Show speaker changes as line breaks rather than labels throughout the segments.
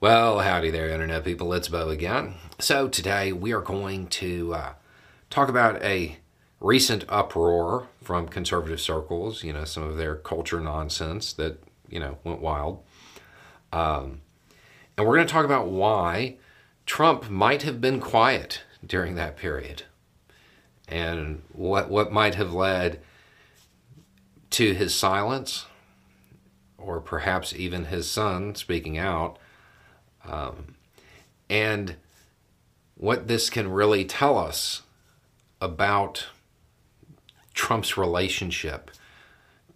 Well, howdy there, Internet people. It's Beau again. So, today we are going to uh, talk about a recent uproar from conservative circles, you know, some of their culture nonsense that, you know, went wild. Um, and we're going to talk about why Trump might have been quiet during that period and what, what might have led to his silence or perhaps even his son speaking out um, and what this can really tell us about Trump's relationship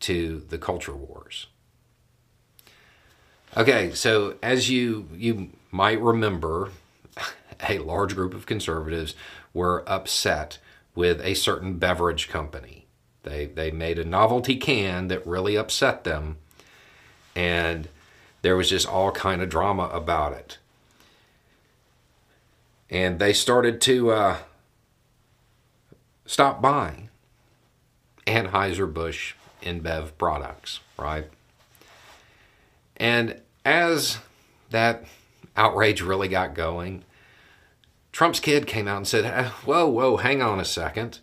to the culture wars. Okay, so as you you might remember, a large group of conservatives were upset with a certain beverage company. They they made a novelty can that really upset them, and there was just all kind of drama about it. And they started to uh, stop buying Anheuser-Busch InBev products, right? And as that outrage really got going, Trump's kid came out and said, uh, Whoa, whoa, hang on a second.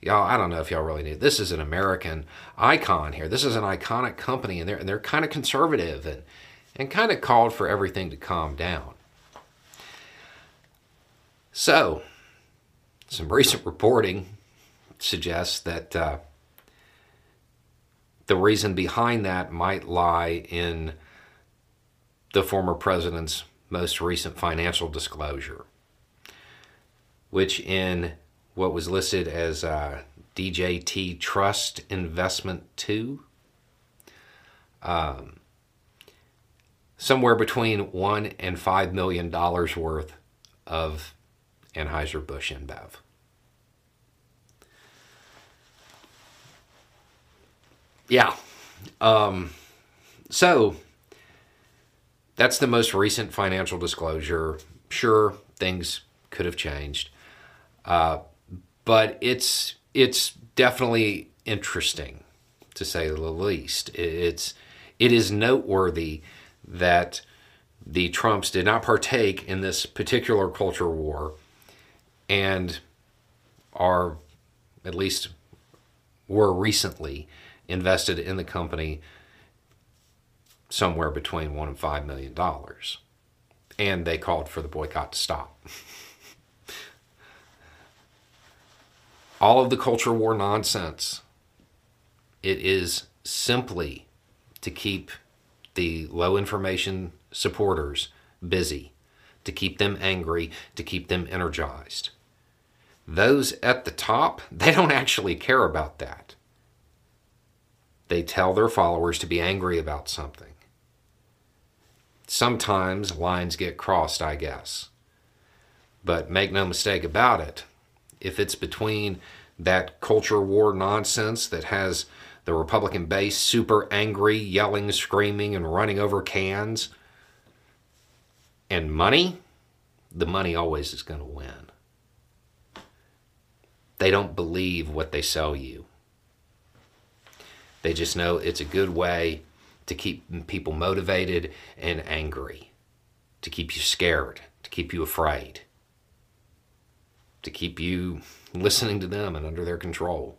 Y'all, I don't know if y'all really need this is an American icon here. This is an iconic company, and they're and they're kind of conservative and and kind of called for everything to calm down. So, some recent reporting suggests that uh, the reason behind that might lie in the former president's most recent financial disclosure, which in what was listed as uh, DJT Trust Investment 2. Um, somewhere between one and five million dollars worth of Anheuser-Busch InBev. Yeah. Um, so that's the most recent financial disclosure. Sure, things could have changed, uh, but it's it's definitely interesting, to say the least. It's it is noteworthy that the Trumps did not partake in this particular culture war and are, at least were recently, invested in the company somewhere between one and five million dollars. And they called for the boycott to stop. All of the culture war nonsense, it is simply to keep the low information supporters busy, to keep them angry, to keep them energized. Those at the top, they don't actually care about that. They tell their followers to be angry about something. Sometimes lines get crossed, I guess. But make no mistake about it, if it's between that culture war nonsense that has the Republican base super angry, yelling, screaming, and running over cans. And money, the money always is going to win. They don't believe what they sell you. They just know it's a good way to keep people motivated and angry, to keep you scared, to keep you afraid, to keep you listening to them and under their control.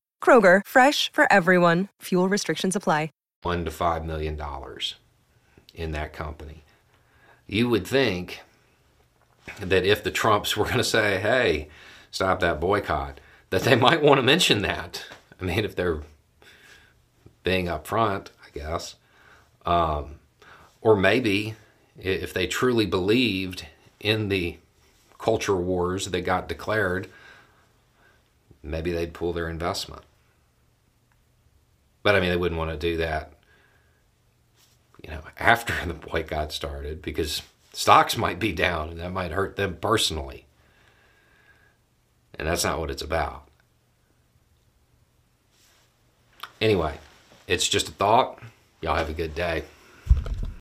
Kroger, fresh for everyone. Fuel restrictions apply.
One to five million dollars in that company. You would think that if the Trumps were going to say, hey, stop that boycott, that they might want to mention that. I mean, if they're being upfront, I guess. Um, or maybe if they truly believed in the culture wars that got declared, maybe they'd pull their investment. But I mean, they wouldn't want to do that you know, after the boycott started because stocks might be down and that might hurt them personally. And that's not what it's about. Anyway, it's just a thought. Y'all have a good day.